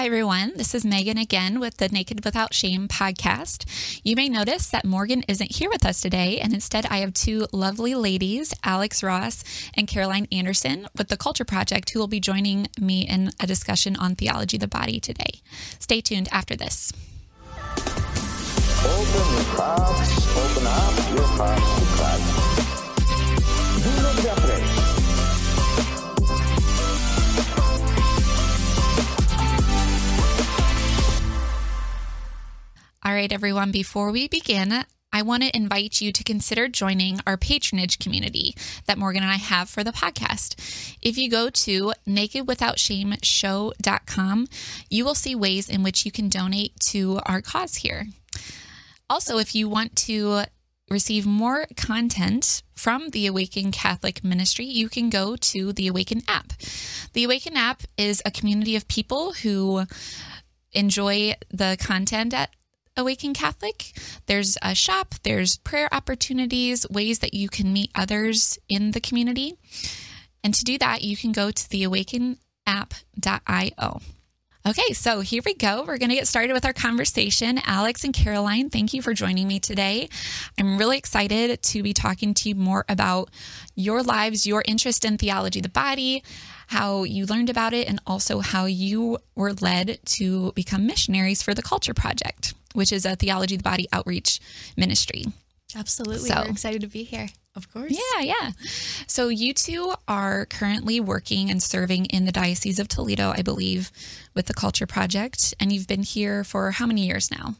Hi, everyone. This is Megan again with the Naked Without Shame podcast. You may notice that Morgan isn't here with us today, and instead I have two lovely ladies, Alex Ross and Caroline Anderson, with the Culture Project, who will be joining me in a discussion on theology of the body today. Stay tuned after this. Open your hearts, open up your hearts to Christ. All right, everyone, before we begin, I want to invite you to consider joining our patronage community that Morgan and I have for the podcast. If you go to nakedwithoutshameshow.com, you will see ways in which you can donate to our cause here. Also, if you want to receive more content from the Awaken Catholic Ministry, you can go to the Awaken app. The Awaken app is a community of people who enjoy the content at Awaken Catholic. There's a shop, there's prayer opportunities, ways that you can meet others in the community. And to do that, you can go to the awakenapp.io. Okay, so here we go. We're going to get started with our conversation. Alex and Caroline, thank you for joining me today. I'm really excited to be talking to you more about your lives, your interest in theology the body, how you learned about it, and also how you were led to become missionaries for the Culture Project which is a theology of the body outreach ministry. Absolutely. So, We're excited to be here. Of course. Yeah, yeah. So you two are currently working and serving in the Diocese of Toledo, I believe, with the Culture Project. And you've been here for how many years now?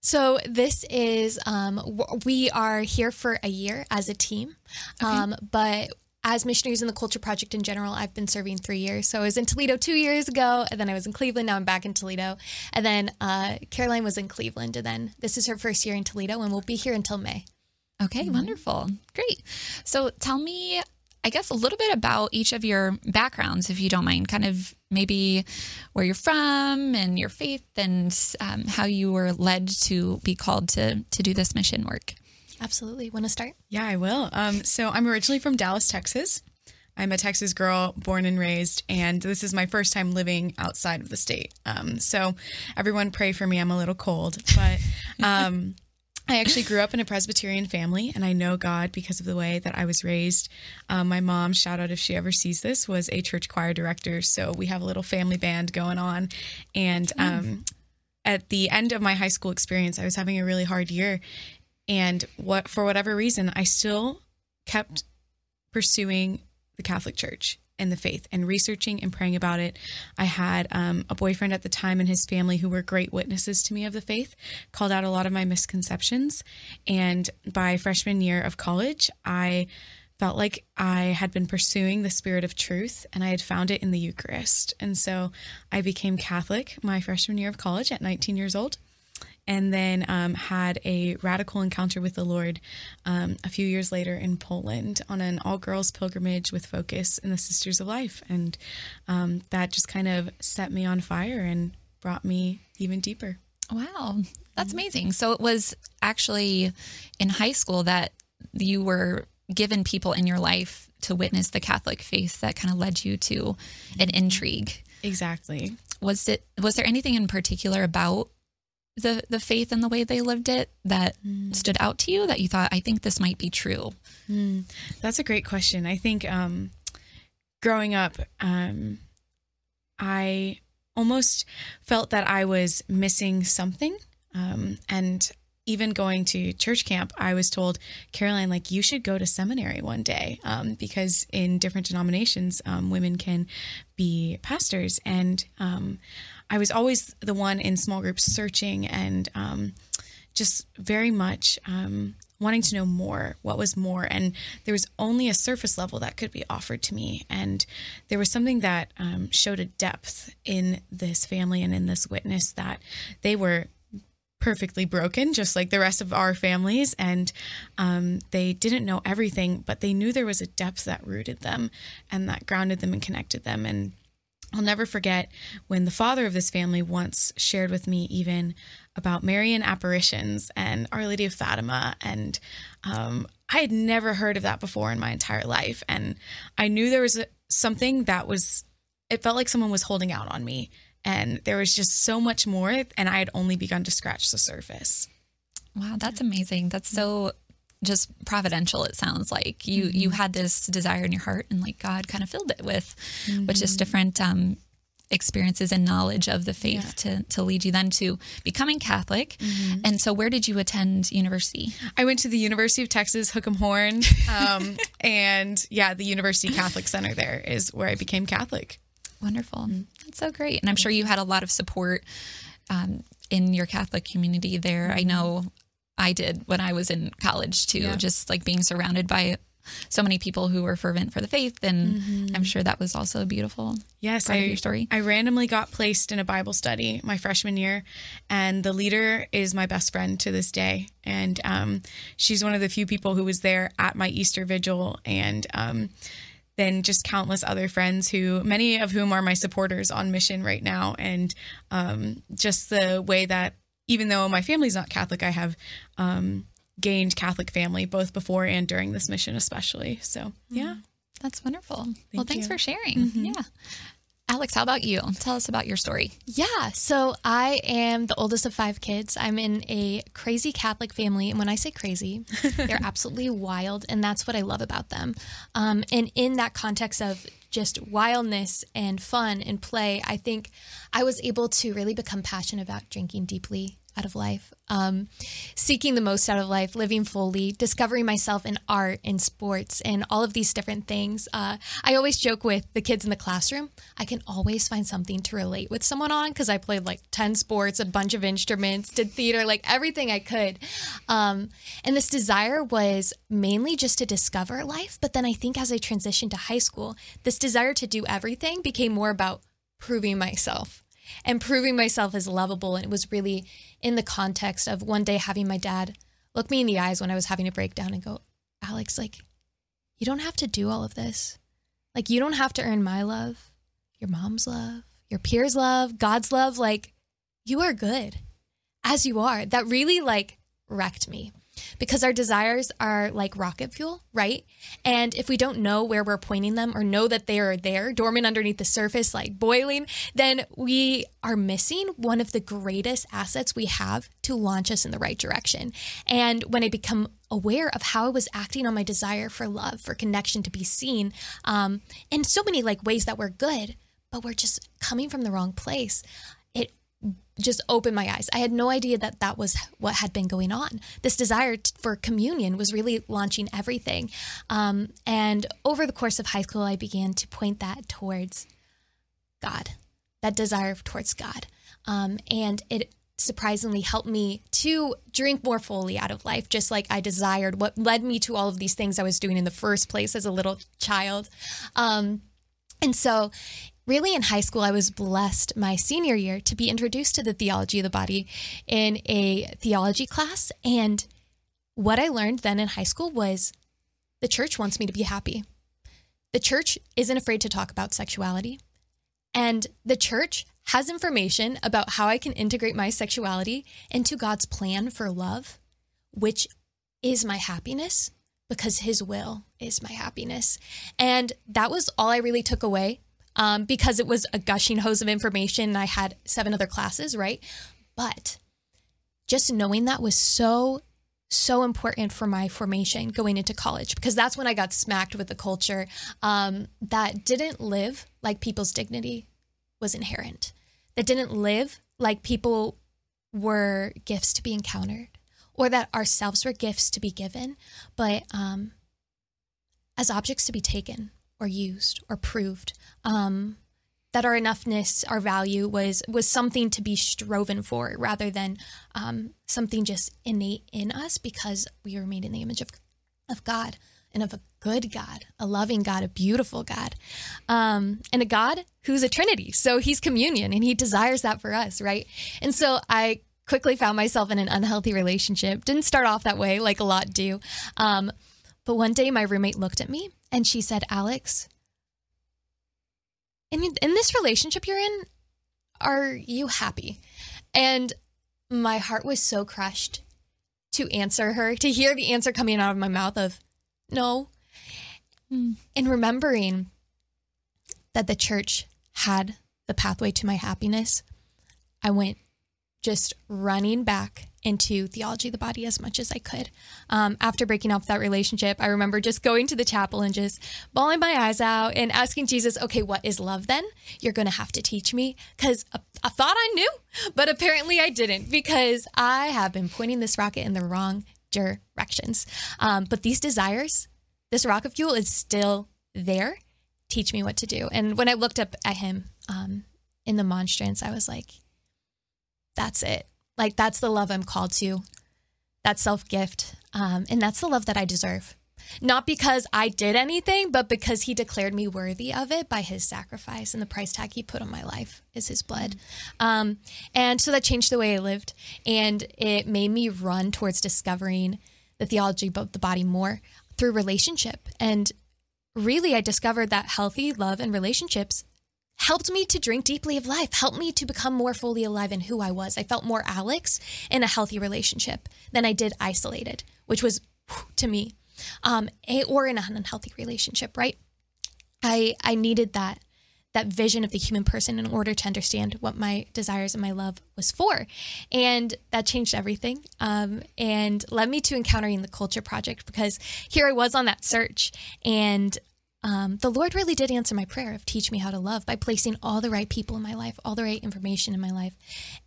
So this is um, we are here for a year as a team, okay. um, but as missionaries in the Culture Project in general, I've been serving three years. So I was in Toledo two years ago, and then I was in Cleveland. Now I'm back in Toledo. And then uh, Caroline was in Cleveland, and then this is her first year in Toledo, and we'll be here until May. Okay, mm-hmm. wonderful. Great. So tell me, I guess, a little bit about each of your backgrounds, if you don't mind, kind of maybe where you're from and your faith and um, how you were led to be called to, to do this mission work. Absolutely. Want to start? Yeah, I will. Um, so I'm originally from Dallas, Texas. I'm a Texas girl, born and raised, and this is my first time living outside of the state. Um, so everyone pray for me. I'm a little cold, but um, I actually grew up in a Presbyterian family, and I know God because of the way that I was raised. Um, my mom, shout out if she ever sees this, was a church choir director. So we have a little family band going on. And um, at the end of my high school experience, I was having a really hard year, and what for whatever reason, I still kept pursuing the Catholic Church and the faith and researching and praying about it. I had um, a boyfriend at the time and his family who were great witnesses to me of the faith, called out a lot of my misconceptions. And by freshman year of college, I felt like I had been pursuing the spirit of truth and I had found it in the Eucharist. And so I became Catholic my freshman year of college at 19 years old and then um, had a radical encounter with the Lord um, a few years later in Poland on an all girls pilgrimage with focus in the Sisters of Life. And um, that just kind of set me on fire and brought me even deeper. Wow, that's amazing. So it was actually in high school that you were given people in your life to witness the Catholic faith that kind of led you to an intrigue. Exactly. Was it was there anything in particular about the the faith and the way they lived it that mm. stood out to you that you thought I think this might be true? Mm. That's a great question. I think um, growing up, um, I almost felt that I was missing something, um, and even going to church camp, I was told, Caroline, like you should go to seminary one day um, because in different denominations, um, women can be pastors. And um, I was always the one in small groups searching and um, just very much um, wanting to know more, what was more. And there was only a surface level that could be offered to me. And there was something that um, showed a depth in this family and in this witness that they were perfectly broken, just like the rest of our families. And um, they didn't know everything, but they knew there was a depth that rooted them and that grounded them and connected them. And I'll never forget when the father of this family once shared with me even about Marian apparitions and Our Lady of Fatima. And um, I had never heard of that before in my entire life. And I knew there was something that was it felt like someone was holding out on me. And there was just so much more, and I had only begun to scratch the surface. Wow, that's amazing. That's so just providential it sounds like. You you had this desire in your heart and like God kind of filled it with with just different um experiences and knowledge of the faith to to lead you then to becoming Catholic. And so where did you attend university? I went to the University of Texas Hook'em Horn, um, and yeah, the University Catholic Center there is where I became Catholic. Wonderful. That's so great. And I'm sure you had a lot of support um, in your Catholic community there. I know I did when I was in college too, Yeah. just like being surrounded by so many people who were fervent for the faith. And I'm sure that was also beautiful. Yes, part I, of your story. I randomly got placed in a Bible study my freshman year, and the leader is my best friend to this day. And um, she's one of the few people who was there at my Easter vigil, and um, then just countless other friends who, many of whom are my supporters on mission right now. And um, just the way that, even though my family's not Catholic, I have um, gained Catholic family both before and during this mission, especially. So, yeah. That's wonderful. well, thanks you. for sharing. Yeah. Alex, how about you? Tell us about your story. Yeah, so I am the oldest of five kids. I'm in a crazy Catholic family. And when I say crazy, they're absolutely wild. And that's what I love about them. Um, and in that context of just wildness and fun and play, I think I was able to really become passionate about drinking deeply out of life, um, seeking the most out of life, living fully, discovering myself in art and sports and all of these different things. Uh, I always joke with the kids in the classroom, I can always find something to relate with someone on because I played like 10 sports, a bunch of instruments, did theater, like everything I could. Um, and this desire was mainly just to discover life. But then I think as I transitioned to high school, this desire to do everything became more about proving myself and proving myself as lovable. And it was really in the context of one day having my dad look me in the eyes when I was having a breakdown and go, Alex, like, you don't have to do all of this. Like, you don't have to earn my love, your mom's love, your peers' love, God's love. Like, you are good as you are. That really, like, wrecked me because our desires are like rocket fuel, right? And if we don't know where we're pointing them or know that they are there, dormant underneath the surface, like boiling, then we are missing one of the greatest assets we have to launch us in the right direction. And when I become aware of how I was acting on my desire for love, for connection, to be seen, um, in so many like ways that we're good, but we're just coming from the wrong place, just opened my eyes. I had no idea that that was what had been going on. This desire for communion was really launching everything. Um, and over the course of high school, I began to point that towards God, that desire towards God. Um, and it surprisingly helped me to drink more fully out of life, just like I desired, what led me to all of these things I was doing in the first place as a little child. Um, and so, really, in high school, I was blessed my senior year to be introduced to the theology of the body in a theology class. And what I learned then in high school was the church wants me to be happy. The church isn't afraid to talk about sexuality. And the church has information about how I can integrate my sexuality into God's plan for love, which is my happiness because his will is my happiness. And that was all I really took away um, because it was a gushing hose of information. And I had seven other classes, right? But just knowing that was so, so important for my formation going into college because that's when I got smacked with the culture um, that didn't live like people's dignity was inherent, that didn't live like people were gifts to be encountered or that ourselves were gifts to be given, but um, as objects to be taken or used or proved. Um, that our enoughness, our value was was something to be striven for, rather than um, something just innate in us because we were made in the image of of God and of a good God, a loving God, a beautiful God, um, and a God who's a Trinity. So He's communion, and He desires that for us, right? And so I quickly found myself in an unhealthy relationship. Didn't start off that way, like a lot do. Um, but one day, my roommate looked at me and she said, "Alex." in, in this relationship you're in, are you happy? And my heart was so crushed to answer her, to hear the answer coming out of my mouth of no. Hmm. And remembering that the church had the pathway to my happiness, I went just running back into theology of the body as much as I could. Um, after breaking off that relationship, I remember just going to the chapel and just bawling my eyes out and asking Jesus, okay, what is love then? You're going to have to teach me because I thought I knew, but apparently I didn't because I have been pointing this rocket in the wrong directions. Um, but these desires, this rocket fuel is still there. Teach me what to do. And when I looked up at him um, in the monstrance, I was like, that's it. Like that's the love I'm called to. That self gift. Um, and that's the love that I deserve. Not because I did anything, but because he declared me worthy of it by his sacrifice and the price tag he put on my life is his blood. Um, and so that changed the way I lived. And it made me run towards discovering the theology of the body more through relationship. And really, I discovered that healthy love and relationships helped me to drink deeply of life, helped me to become more fully alive in who I was. I felt more Alex in a healthy relationship than I did isolated, which was to me, um, or in an unhealthy relationship, right? I I needed that that vision of the human person in order to understand what my desires and my love was for, and that changed everything, um, and led me to encountering the Culture Project because here I was on that search, and um, the Lord really did answer my prayer of teach me how to love by placing all the right people in my life, all the right information in my life.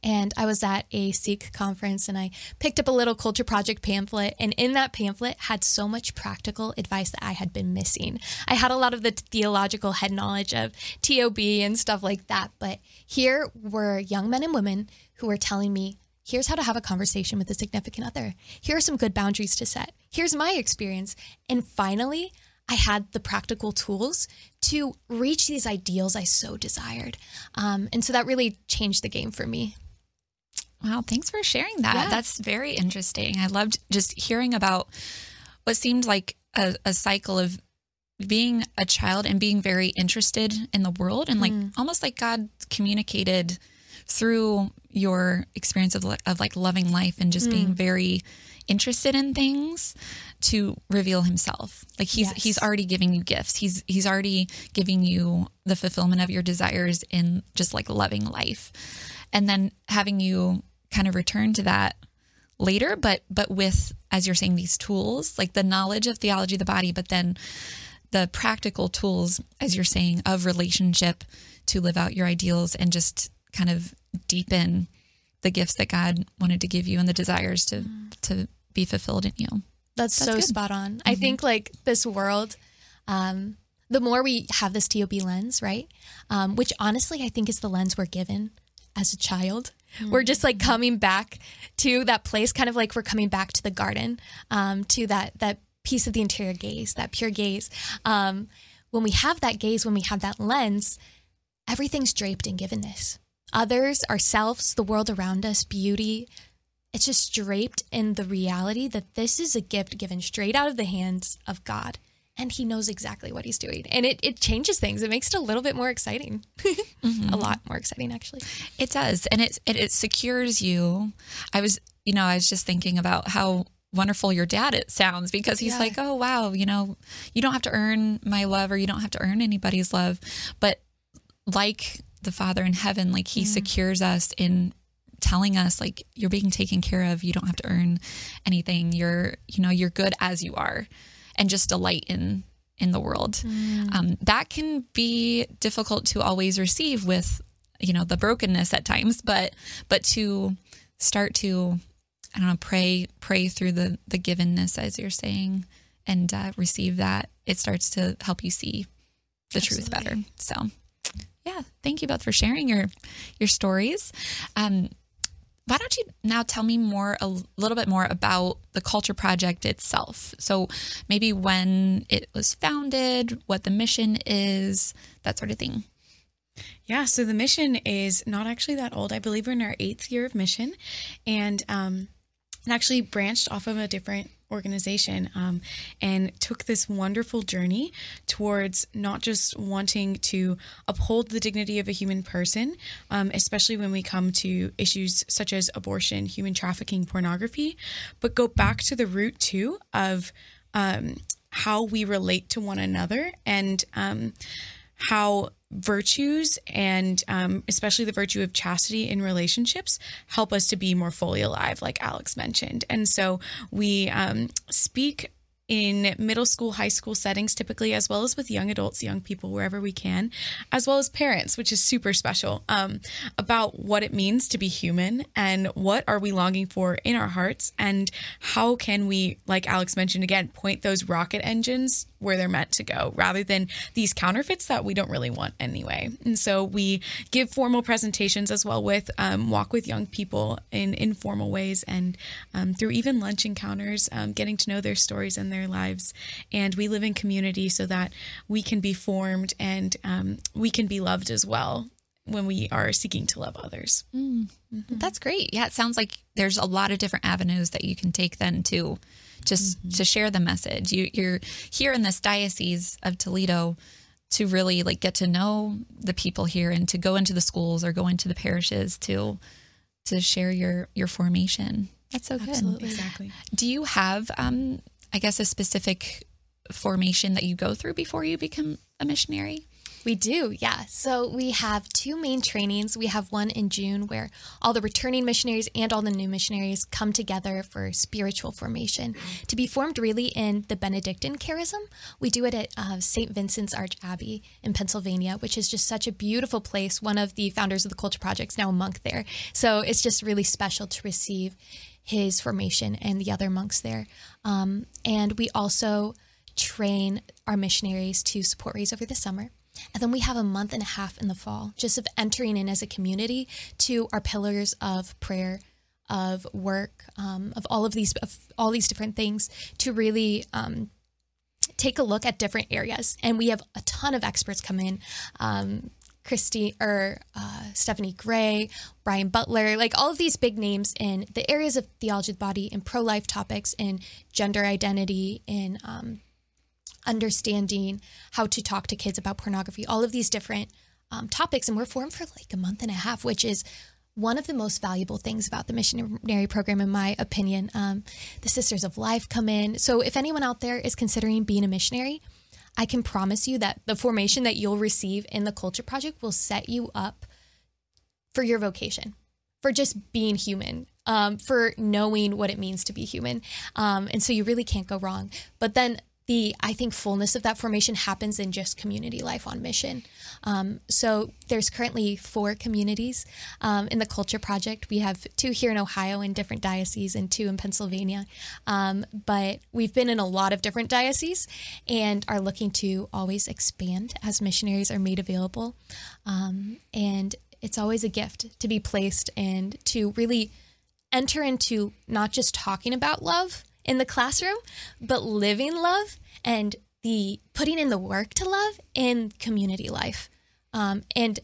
And I was at a SEEK conference and I picked up a little culture project pamphlet. And in that pamphlet had so much practical advice that I had been missing. I had a lot of the theological head knowledge of TOB and stuff like that. But here were young men and women who were telling me, here's how to have a conversation with a significant other. Here are some good boundaries to set. Here's my experience. And finally, I had the practical tools to reach these ideals I so desired. Um, and so that really changed the game for me. Wow, thanks for sharing that. Yeah. That's very interesting. I loved just hearing about what seemed like a, a, cycle of being a child and being very interested in the world and like mm. almost like God communicated through your experience of, of like loving life and just mm. being very interested in things to reveal himself. Like he's yes. he's already giving you gifts. He's he's already giving you the fulfillment of your desires in just like loving life. And then having you kind of return to that later but but with as you're saying these tools, like the knowledge of theology of the body but then the practical tools as you're saying of relationship to live out your ideals and just kind of deepen the gifts that God wanted to give you and the desires to to be fulfilled in you. That's, That's so good. spot on. Mm-hmm. I think like this world, um, the more we have this TOB lens, right? Um, which honestly, I think is the lens we're given as a child. Mm-hmm. We're just like coming back to that place, kind of like we're coming back to the garden, um, to that that piece of the interior gaze, that pure gaze. Um, when we have that gaze, when we have that lens, everything's draped in givenness. Others, ourselves, the world around us, beauty, it's just draped in the reality that this is a gift given straight out of the hands of God. And he knows exactly what he's doing. And it, it changes things. It makes it a little bit more exciting. mm-hmm. A lot more exciting, actually. It does. And it, it, it secures you. I was, you know, I was just thinking about how wonderful your dad it sounds because he's yeah. like, oh, wow, you know, you don't have to earn my love or you don't have to earn anybody's love. But like the Father in heaven, like he mm. secures us in telling us like you're being taken care of. You don't have to earn anything. You're you know you're good as you are and just delight in in the world. Mm. um, that can be difficult to always receive with you know the brokenness at times but but to start to i don't know pray pray through the the givenness as you're saying and uh, receive that it starts to help you see the Absolutely. truth better. So yeah thank you both for sharing your your stories. Um, why don't you now tell me more a little bit more about the culture project itself? So maybe when it was founded what the mission is that sort of thing. Yeah so the mission is not actually that old. I believe we're in our eighth year of mission. And um, it actually branched off of a different organization um, and took this wonderful journey towards not just wanting to uphold the dignity of a human person, um, especially when we come to issues such as abortion, human trafficking, pornography, but go back to the root too of um, how we relate to one another and um, how virtues and um, especially the virtue of chastity in relationships help us to be more fully alive, like Alex mentioned. And so we um, speak in middle school, high school settings, typically, as well as with young adults, young people, wherever we can, as well as parents, which is super special, um, about what it means to be human and what are we longing for in our hearts and how can we, like Alex mentioned again, point those rocket engines where they're meant to go rather than these counterfeits that we don't really want anyway. And so we give formal presentations as well with um, walk with young people in informal ways and um, through even lunch encounters, um, getting to know their stories and their lives. And we live in community so that we can be formed and um, we can be loved as well when we are seeking to love others. That's great. Yeah, it sounds like there's a lot of different avenues that you can take then to just to share the message. You, you're here in this diocese of Toledo to really like get to know the people here and to go into the schools or go into the parishes to to share your your formation. That's so good. Absolutely. Exactly. Do you have, um, I guess, a specific formation that you go through before you become a missionary? We do, yeah. So we have two main trainings. We have one in June where all the returning missionaries and all the new missionaries come together for spiritual formation to be formed really in the Benedictine charism. We do it at uh, St. Vincent's Archabbey in Pennsylvania, which is just such a beautiful place. One of the founders of the Culture Project is now a monk there. So it's just really special to receive his formation and the other monks there. Um, and we also train our missionaries to support raise over the summer. And then we have a month and a half in the fall, just of entering in as a community to our pillars of prayer, of work, um, of all of these, of all these different things to really um, take a look at different areas. And we have a ton of experts come in. Um, Christy or uh, Stephanie Gray, Brian Butler, like all of these big names in the areas of theology of the body and pro life topics in gender identity, in um, understanding how to talk to kids about pornography, all of these different um, topics. And we're formed for like a month and a half, which is one of the most valuable things about the missionary program, in my opinion. Um, the Sisters of Life come in. So if anyone out there is considering being a missionary, I can promise you that the formation that you'll receive in the Culture Project will set you up for your vocation, for just being human, um, for knowing what it means to be human. Um, and so you really can't go wrong. But then the I think fullness of that formation happens in just community life on mission. Um, so there's currently four communities um, in the Culture Project. We have two here in Ohio in different dioceses and two in Pennsylvania. Um, but we've been in a lot of different dioceses and are looking to always expand as missionaries are made available. Um, and it's always a gift to be placed and to really enter into not just talking about love in the classroom, but living love and the putting in the work to love in community life um, and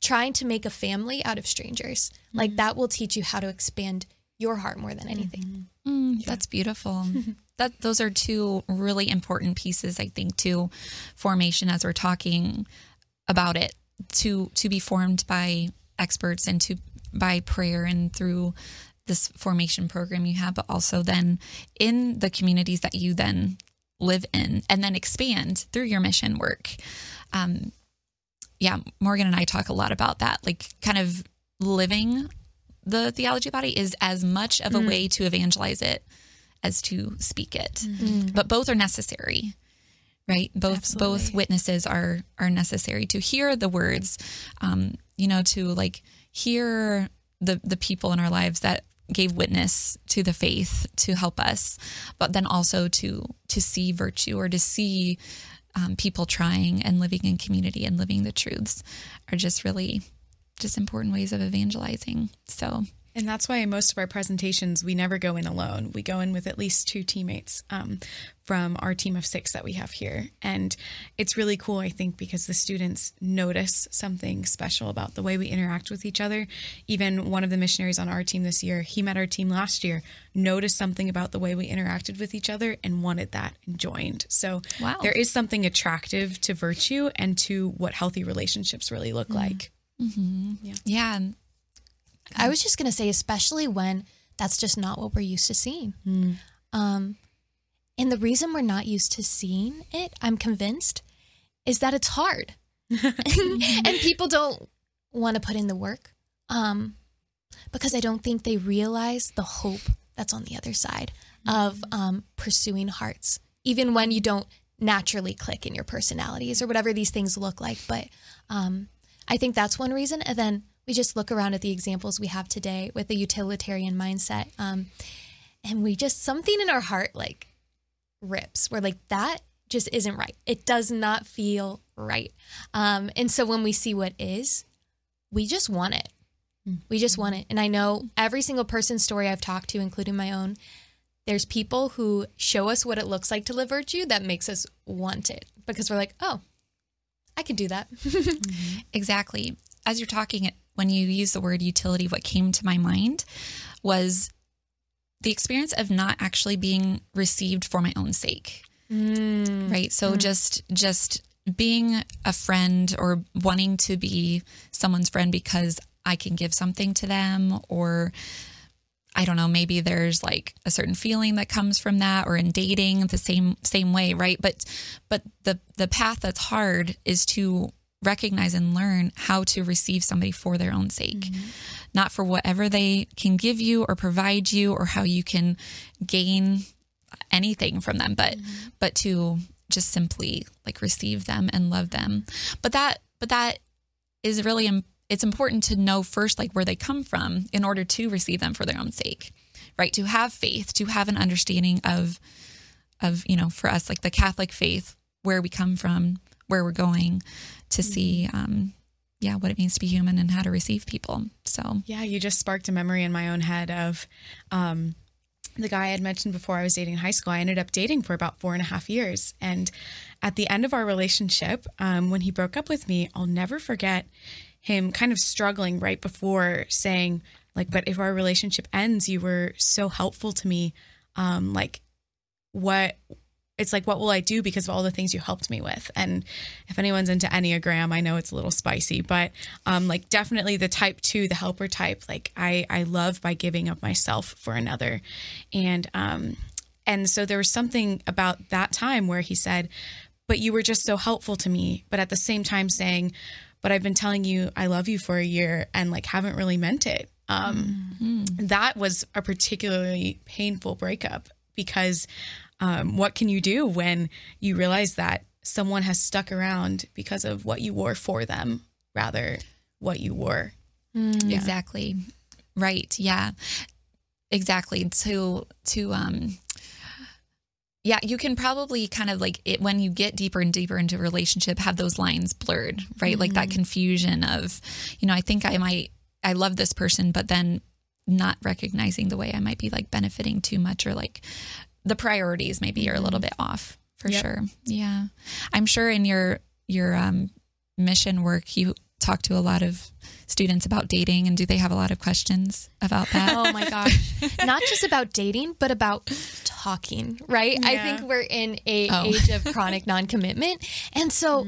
trying to make a family out of strangers. Like that will teach you how to expand your heart more than anything. Mm, That's beautiful. that those are two really important pieces, I think, to formation as we're talking about it to to be formed by experts and to by prayer and through this formation program you have, but also then in the communities that you then live in and then expand through your mission work. Um, yeah, Morgan and I talk a lot about that, like kind of living the theology body is as much of a way to evangelize it as to speak it. But both are necessary. Right? Both both witnesses are are necessary to hear the words um you know to like hear the the people in our lives that gave witness to the faith to help us but then also to to see virtue or to see um, people trying and living in community and living the truths are just really just important ways of evangelizing. So And that's why in most of our presentations, we never go in alone. We go in with at least two teammates um, from our team of six that we have here. And it's really cool, I think, because the students notice something special about the way we interact with each other. Even one of the missionaries on our team this year, he met our team last year, noticed something about the way we interacted with each other and wanted that and joined. So Wow. there is something attractive to virtue and to what healthy relationships really look like. yeah and I was just going to say, especially when that's just not what we're used to seeing. Um, and the reason we're not used to seeing it, I'm convinced, is that it's hard. and people don't want to put in the work um, because I don't think they realize the hope that's on the other side of um, pursuing hearts, even when you don't naturally click in your personalities or whatever these things look like. But um, I think that's one reason. And then we just look around at the examples we have today with the utilitarian mindset. Um, and we just, something in our heart like rips. We're like, that just isn't right. It does not feel right. Um, and so when we see what is, we just want it. We just want it. And I know every single person's story I've talked to, including my own, there's people who show us what it looks like to live virtue that makes us want it because we're like, oh, I could do that. Exactly. As you're talking, when you use the word utility, what came to my mind was the experience of not actually being received for my own sake. Mm. Right. So mm. just just being a friend or wanting to be someone's friend because I can give something to them or I don't know, maybe there's like a certain feeling that comes from that or in dating the same same way, right? But but the the path that's hard is to recognize and learn how to receive somebody for their own sake. Mm-hmm. Not for whatever they can give you or provide you or how you can gain anything from them, but mm-hmm. but to just simply like receive them and love them. But that but that is really im- it's important to know first like where they come from in order to receive them for their own sake right to have faith to have an understanding of of you know for us like the catholic faith where we come from where we're going to see um yeah what it means to be human and how to receive people so Yeah, you just sparked a memory in my own head of um, the guy I had mentioned before I was dating in high school. I ended up dating for about four and a half years. And at the end of our relationship, um, when he broke up with me, I'll never forget him kind of struggling right before saying, like, but if our relationship ends, you were so helpful to me. Um, like, what it's like what will i do because of all the things you helped me with? And if anyone's into enneagram i know it's a little spicy but um like definitely the type 2 the helper type like i i love by giving of myself for another. And um and so there was something about that time where he said but you were just so helpful to me but at the same time saying but i've been telling you i love you for a year and like haven't really meant it. Um that was a particularly painful breakup because um, what can you do when you realize that someone has stuck around because of what you wore for them rather what you wore? Exactly. Right yeah. Exactly to to um yeah you can probably kind of like it when you get deeper and deeper into a relationship have those lines blurred right? Like that confusion of you know i think i might i love this person but then not recognizing the way i might be like benefiting too much or like the priorities maybe are a little bit off for Yep. sure yeah i'm sure in your your um mission work you talk to a lot of students about dating and do they have a lot of questions about that Oh my gosh. Not just about dating, but about talking, right? I think we're in a Oh. age of chronic non-commitment. And so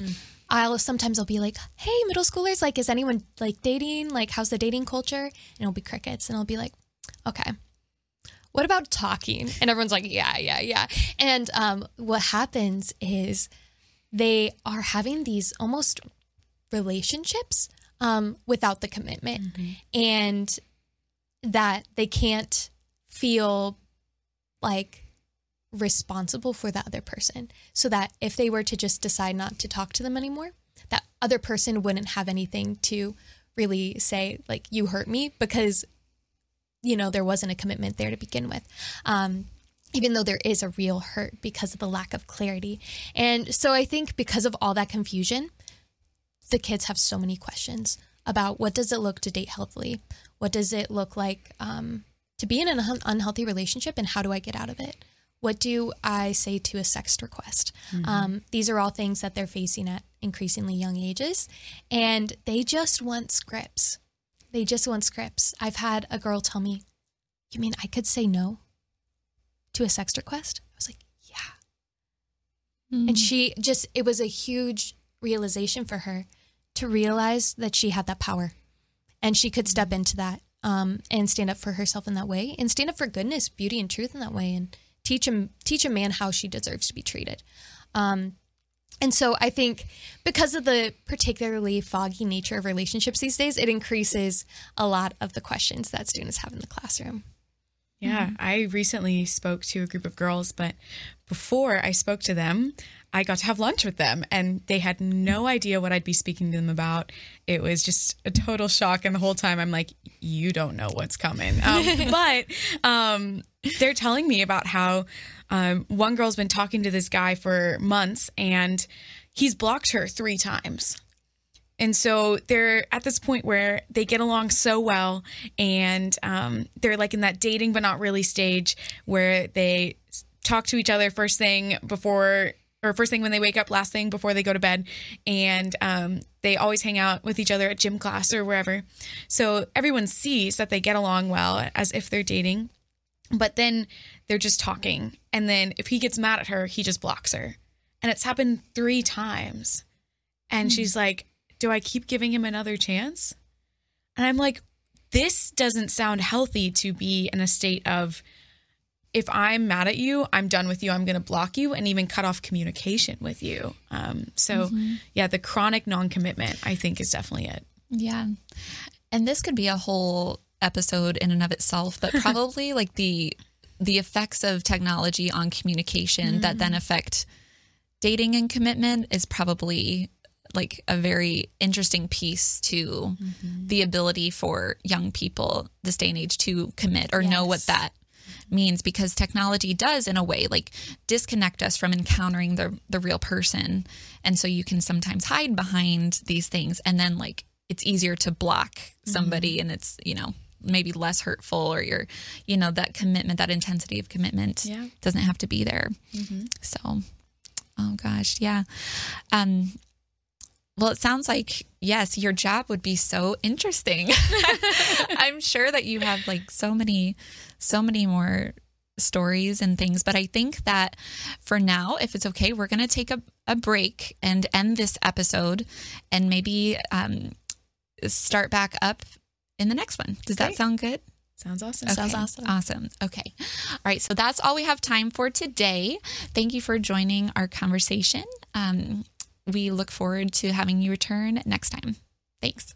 I'll sometimes I'll be like, "Hey, middle schoolers, like is anyone like dating? Like how's the dating culture?" And it'll be crickets and I'll be like, "Okay. What about talking?" And everyone's like, "Yeah, yeah, yeah." And um what happens is they are having these almost relationships um, without the commitment and that they can't feel like responsible for the other person so that if they were to just decide not to talk to them anymore that other person wouldn't have anything to really say like you hurt me because you know there wasn't a commitment there to begin with. Um, even though there is a real hurt because of the lack of clarity. And so i think because of all that confusion the kids have so many questions about what does it look to date healthily? What does it look like um, to be in an un- unhealthy relationship and how do i get out of it? What do i say to a sex request? Um, these are all things that they're facing at increasingly young ages and they just want scripts they just want scripts. I've had a girl tell me you mean i could say no to a sex request? I was like yeah. And she just it was a huge realization for her to realize that she had that power and she could step into that um, and stand up for herself in that way and stand up for goodness beauty and truth in that way and teach him teach a man how she deserves to be treated. Um, And so I think because of the particularly foggy nature of relationships these days, it increases a lot of the questions that students have in the classroom. Yeah, mm-hmm. I recently spoke to a group of girls, but before I spoke to them, I got to have lunch with them and they had no idea what I'd be speaking to them about. It was just a total shock. And the whole time I'm like, you don't know what's coming. Um, but um, they're telling me about how um, one girl's been talking to this guy for months and he's blocked her three times. And so they're at this point where they get along so well, and um, they're like in that dating but not really stage where they talk to each other first thing before or first thing when they wake up, last thing before they go to bed, and um, they always hang out with each other at gym class or wherever. So everyone sees that they get along well as if they're dating, but then they're just talking, and then if he gets mad at her, he just blocks her, and it's happened three times, and she's like do I keep giving him another chance? And I'm like, this doesn't sound healthy to be in a state of, if I'm mad at you, I'm done with you. I'm going to block you and even cut off communication with you. Um, so, mm-hmm. yeah, the chronic non commitment, I think, is definitely it. Yeah. And this could be a whole episode in and of itself, but probably like the the effects of technology on communication that then mm. affect dating and commitment is probably like a very interesting piece to mm-hmm. the ability for young people this day and age to commit or know what that means because technology does in a way like disconnect us from encountering the the real person. And so you can sometimes hide behind these things and then like it's easier to block somebody and it's you know maybe less hurtful or you're you know that commitment that intensity of commitment Yeah. doesn't have to be there. So oh gosh yeah. Um well, it sounds like, yes, your job would be so interesting. I'm sure that you have like so many, so many more stories and things. But I think that for now, if it's okay, we're going to take a, a break and end this episode and maybe um, start back up in the next one. Does that sound good? Sounds awesome. Sounds awesome. Awesome. Okay. All right. So that's all we have time for today. Thank you for joining our conversation. Um, we look forward to having you return next time. Thanks.